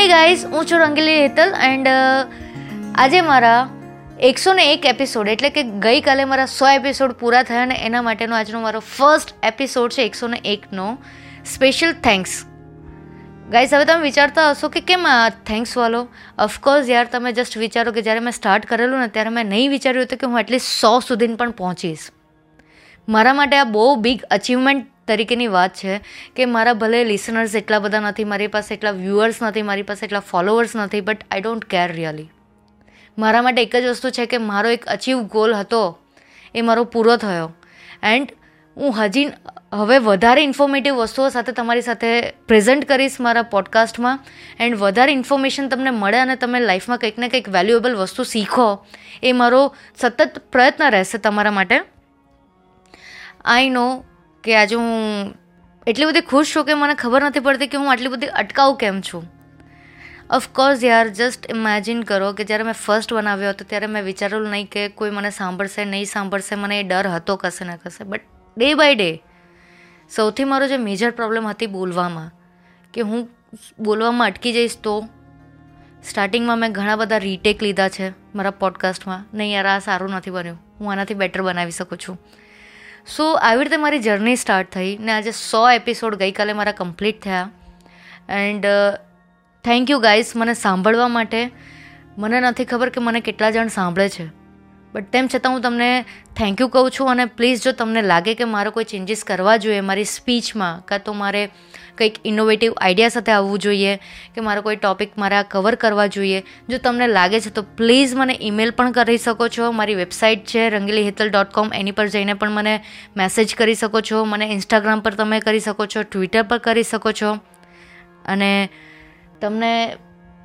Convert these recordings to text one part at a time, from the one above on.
Hey guys હું છું Rangili Hetal and આજે મારા એકસો ને એક એપિસોડ એટલે કે ગઈકાલે મારા સો એપિસોડ પૂરા થયા અને એના માટેનો આજનો મારો ફર્સ્ટ એપિસોડ છે એકસો ને એકનો સ્પેશિયલ થેન્ક્સ ગાઈઝ હવે તમે વિચારતા હશો કે કેમ આ થેન્ક્સ વાલો? ઓફકોર્સ યાર, તમે જસ્ટ વિચારો કે જ્યારે મેં સ્ટાર્ટ કરેલું ને ત્યારે મેં નહીં વિચાર્યું હતું કે હું એટલીસ્ટ સો સુધી પણ પહોંચીશ. મારા માટે આ બહુ બિગ અચીવમેન્ટ તરીકેની વાત છે કે મારા ભલે લિસનર્સ એટલા બધા નથી, મારી પાસે એટલા વ્યૂઅર્સ નથી, મારી પાસે એટલા ફોલોવર્સ નથી but I don't care really મારા માટે એક જ વસ્તુ છે કે મારો એક અચીવ ગોલ હતો, એ મારો પૂરો થયો. એન્ડ હું હજી હવે વધારે ઇન્ફોર્મેટિવ વસ્તુઓ સાથે તમારી સાથે પ્રેઝન્ટ કરીશ મારા પોડકાસ્ટમાં એન્ડ વધારે ઇન્ફોર્મેશન તમને મળે અને તમે લાઈફમાં કંઈક ને કંઈક વેલ્યુએબલ વસ્તુ શીખો, એ મારો સતત પ્રયત્ન રહેશે તમારા માટે. આઈ નો કે આજે હું એટલી બધી ખુશ છું કે મને ખબર નથી પડતી કે હું આટલી બધી અટકાવું કેમ છું. ઓફકોર્સ યાર જસ્ટ ઇમેજિન કરો કે જ્યારે મેં ફર્સ્ટ બનાવ્યો હતો, ત્યારે મેં વિચારેલું નહીં કે કોઈ મને સાંભળશે, નહીં સાંભળશે, મને એ ડર હતો કશે ને કશે. બટ ડે બાય ડે સૌથી મારો જે મેજર પ્રોબ્લેમ હતી બોલવામાં, કે હું બોલવામાં અટકી જઈશ તો સ્ટાર્ટિંગમાં મેં ઘણા બધા રીટેક લીધા છે મારા પોડકાસ્ટમાં નહીં, યાર, આ સારું નથી બન્યું. હું આનાથી બેટર બનાવી શકું છું. સો આવી રીતે મારી જર્ની સ્ટાર્ટ થઈ ને આજે સો એપિસોડ ગઈકાલે મારા કમ્પ્લીટ થયા. એન્ડ થેન્ક યુ ગાઈસ મને સાંભળવા માટે. મને નથી ખબર કે મને કેટલા જણ સાંભળે છે. બટ તેમ છતાં હું તમને થેન્ક યુ કહું છું અને પ્લીઝ જો તમને લાગે કે મારે કોઈ ચેન્જીસ કરવા જોઈએ મારી સ્પીચમાં કાં તો મારે કંઈક ઇનોવેટિવ આઈડિયા સાથે આવવું જોઈએ, કે મારો કોઈ ટોપિક મારે કવર કરવા જોઈએ, જો તમને લાગે છે તો પ્લીઝ મને ઈમેલ પણ કરી શકો છો. મારી વેબસાઇટ છે રંગીલી હેતલ ડોટ કોમ એની પર જઈને પણ મને મેસેજ કરી શકો છો. મને ઇન્સ્ટાગ્રામ પર તમે કરી શકો છો ટ્વિટર પર કરી શકો છો. અને તમને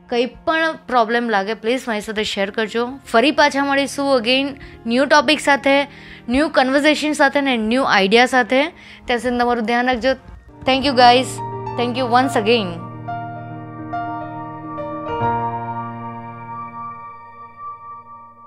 કંઈ પણ પ્રોબ્લેમ લાગે પ્લીઝ મારી સાથે શેર કરજો. ફરી પાછા મળીશું અગેઇન ન્યૂ ટોપિક સાથે ન્યૂ કન્વર્ઝેશન સાથે ને ન્યૂ આઈડિયા સાથે. ત્યાં સુધી તમારું ધ્યાન રાખજો. Thank you guys thank you once again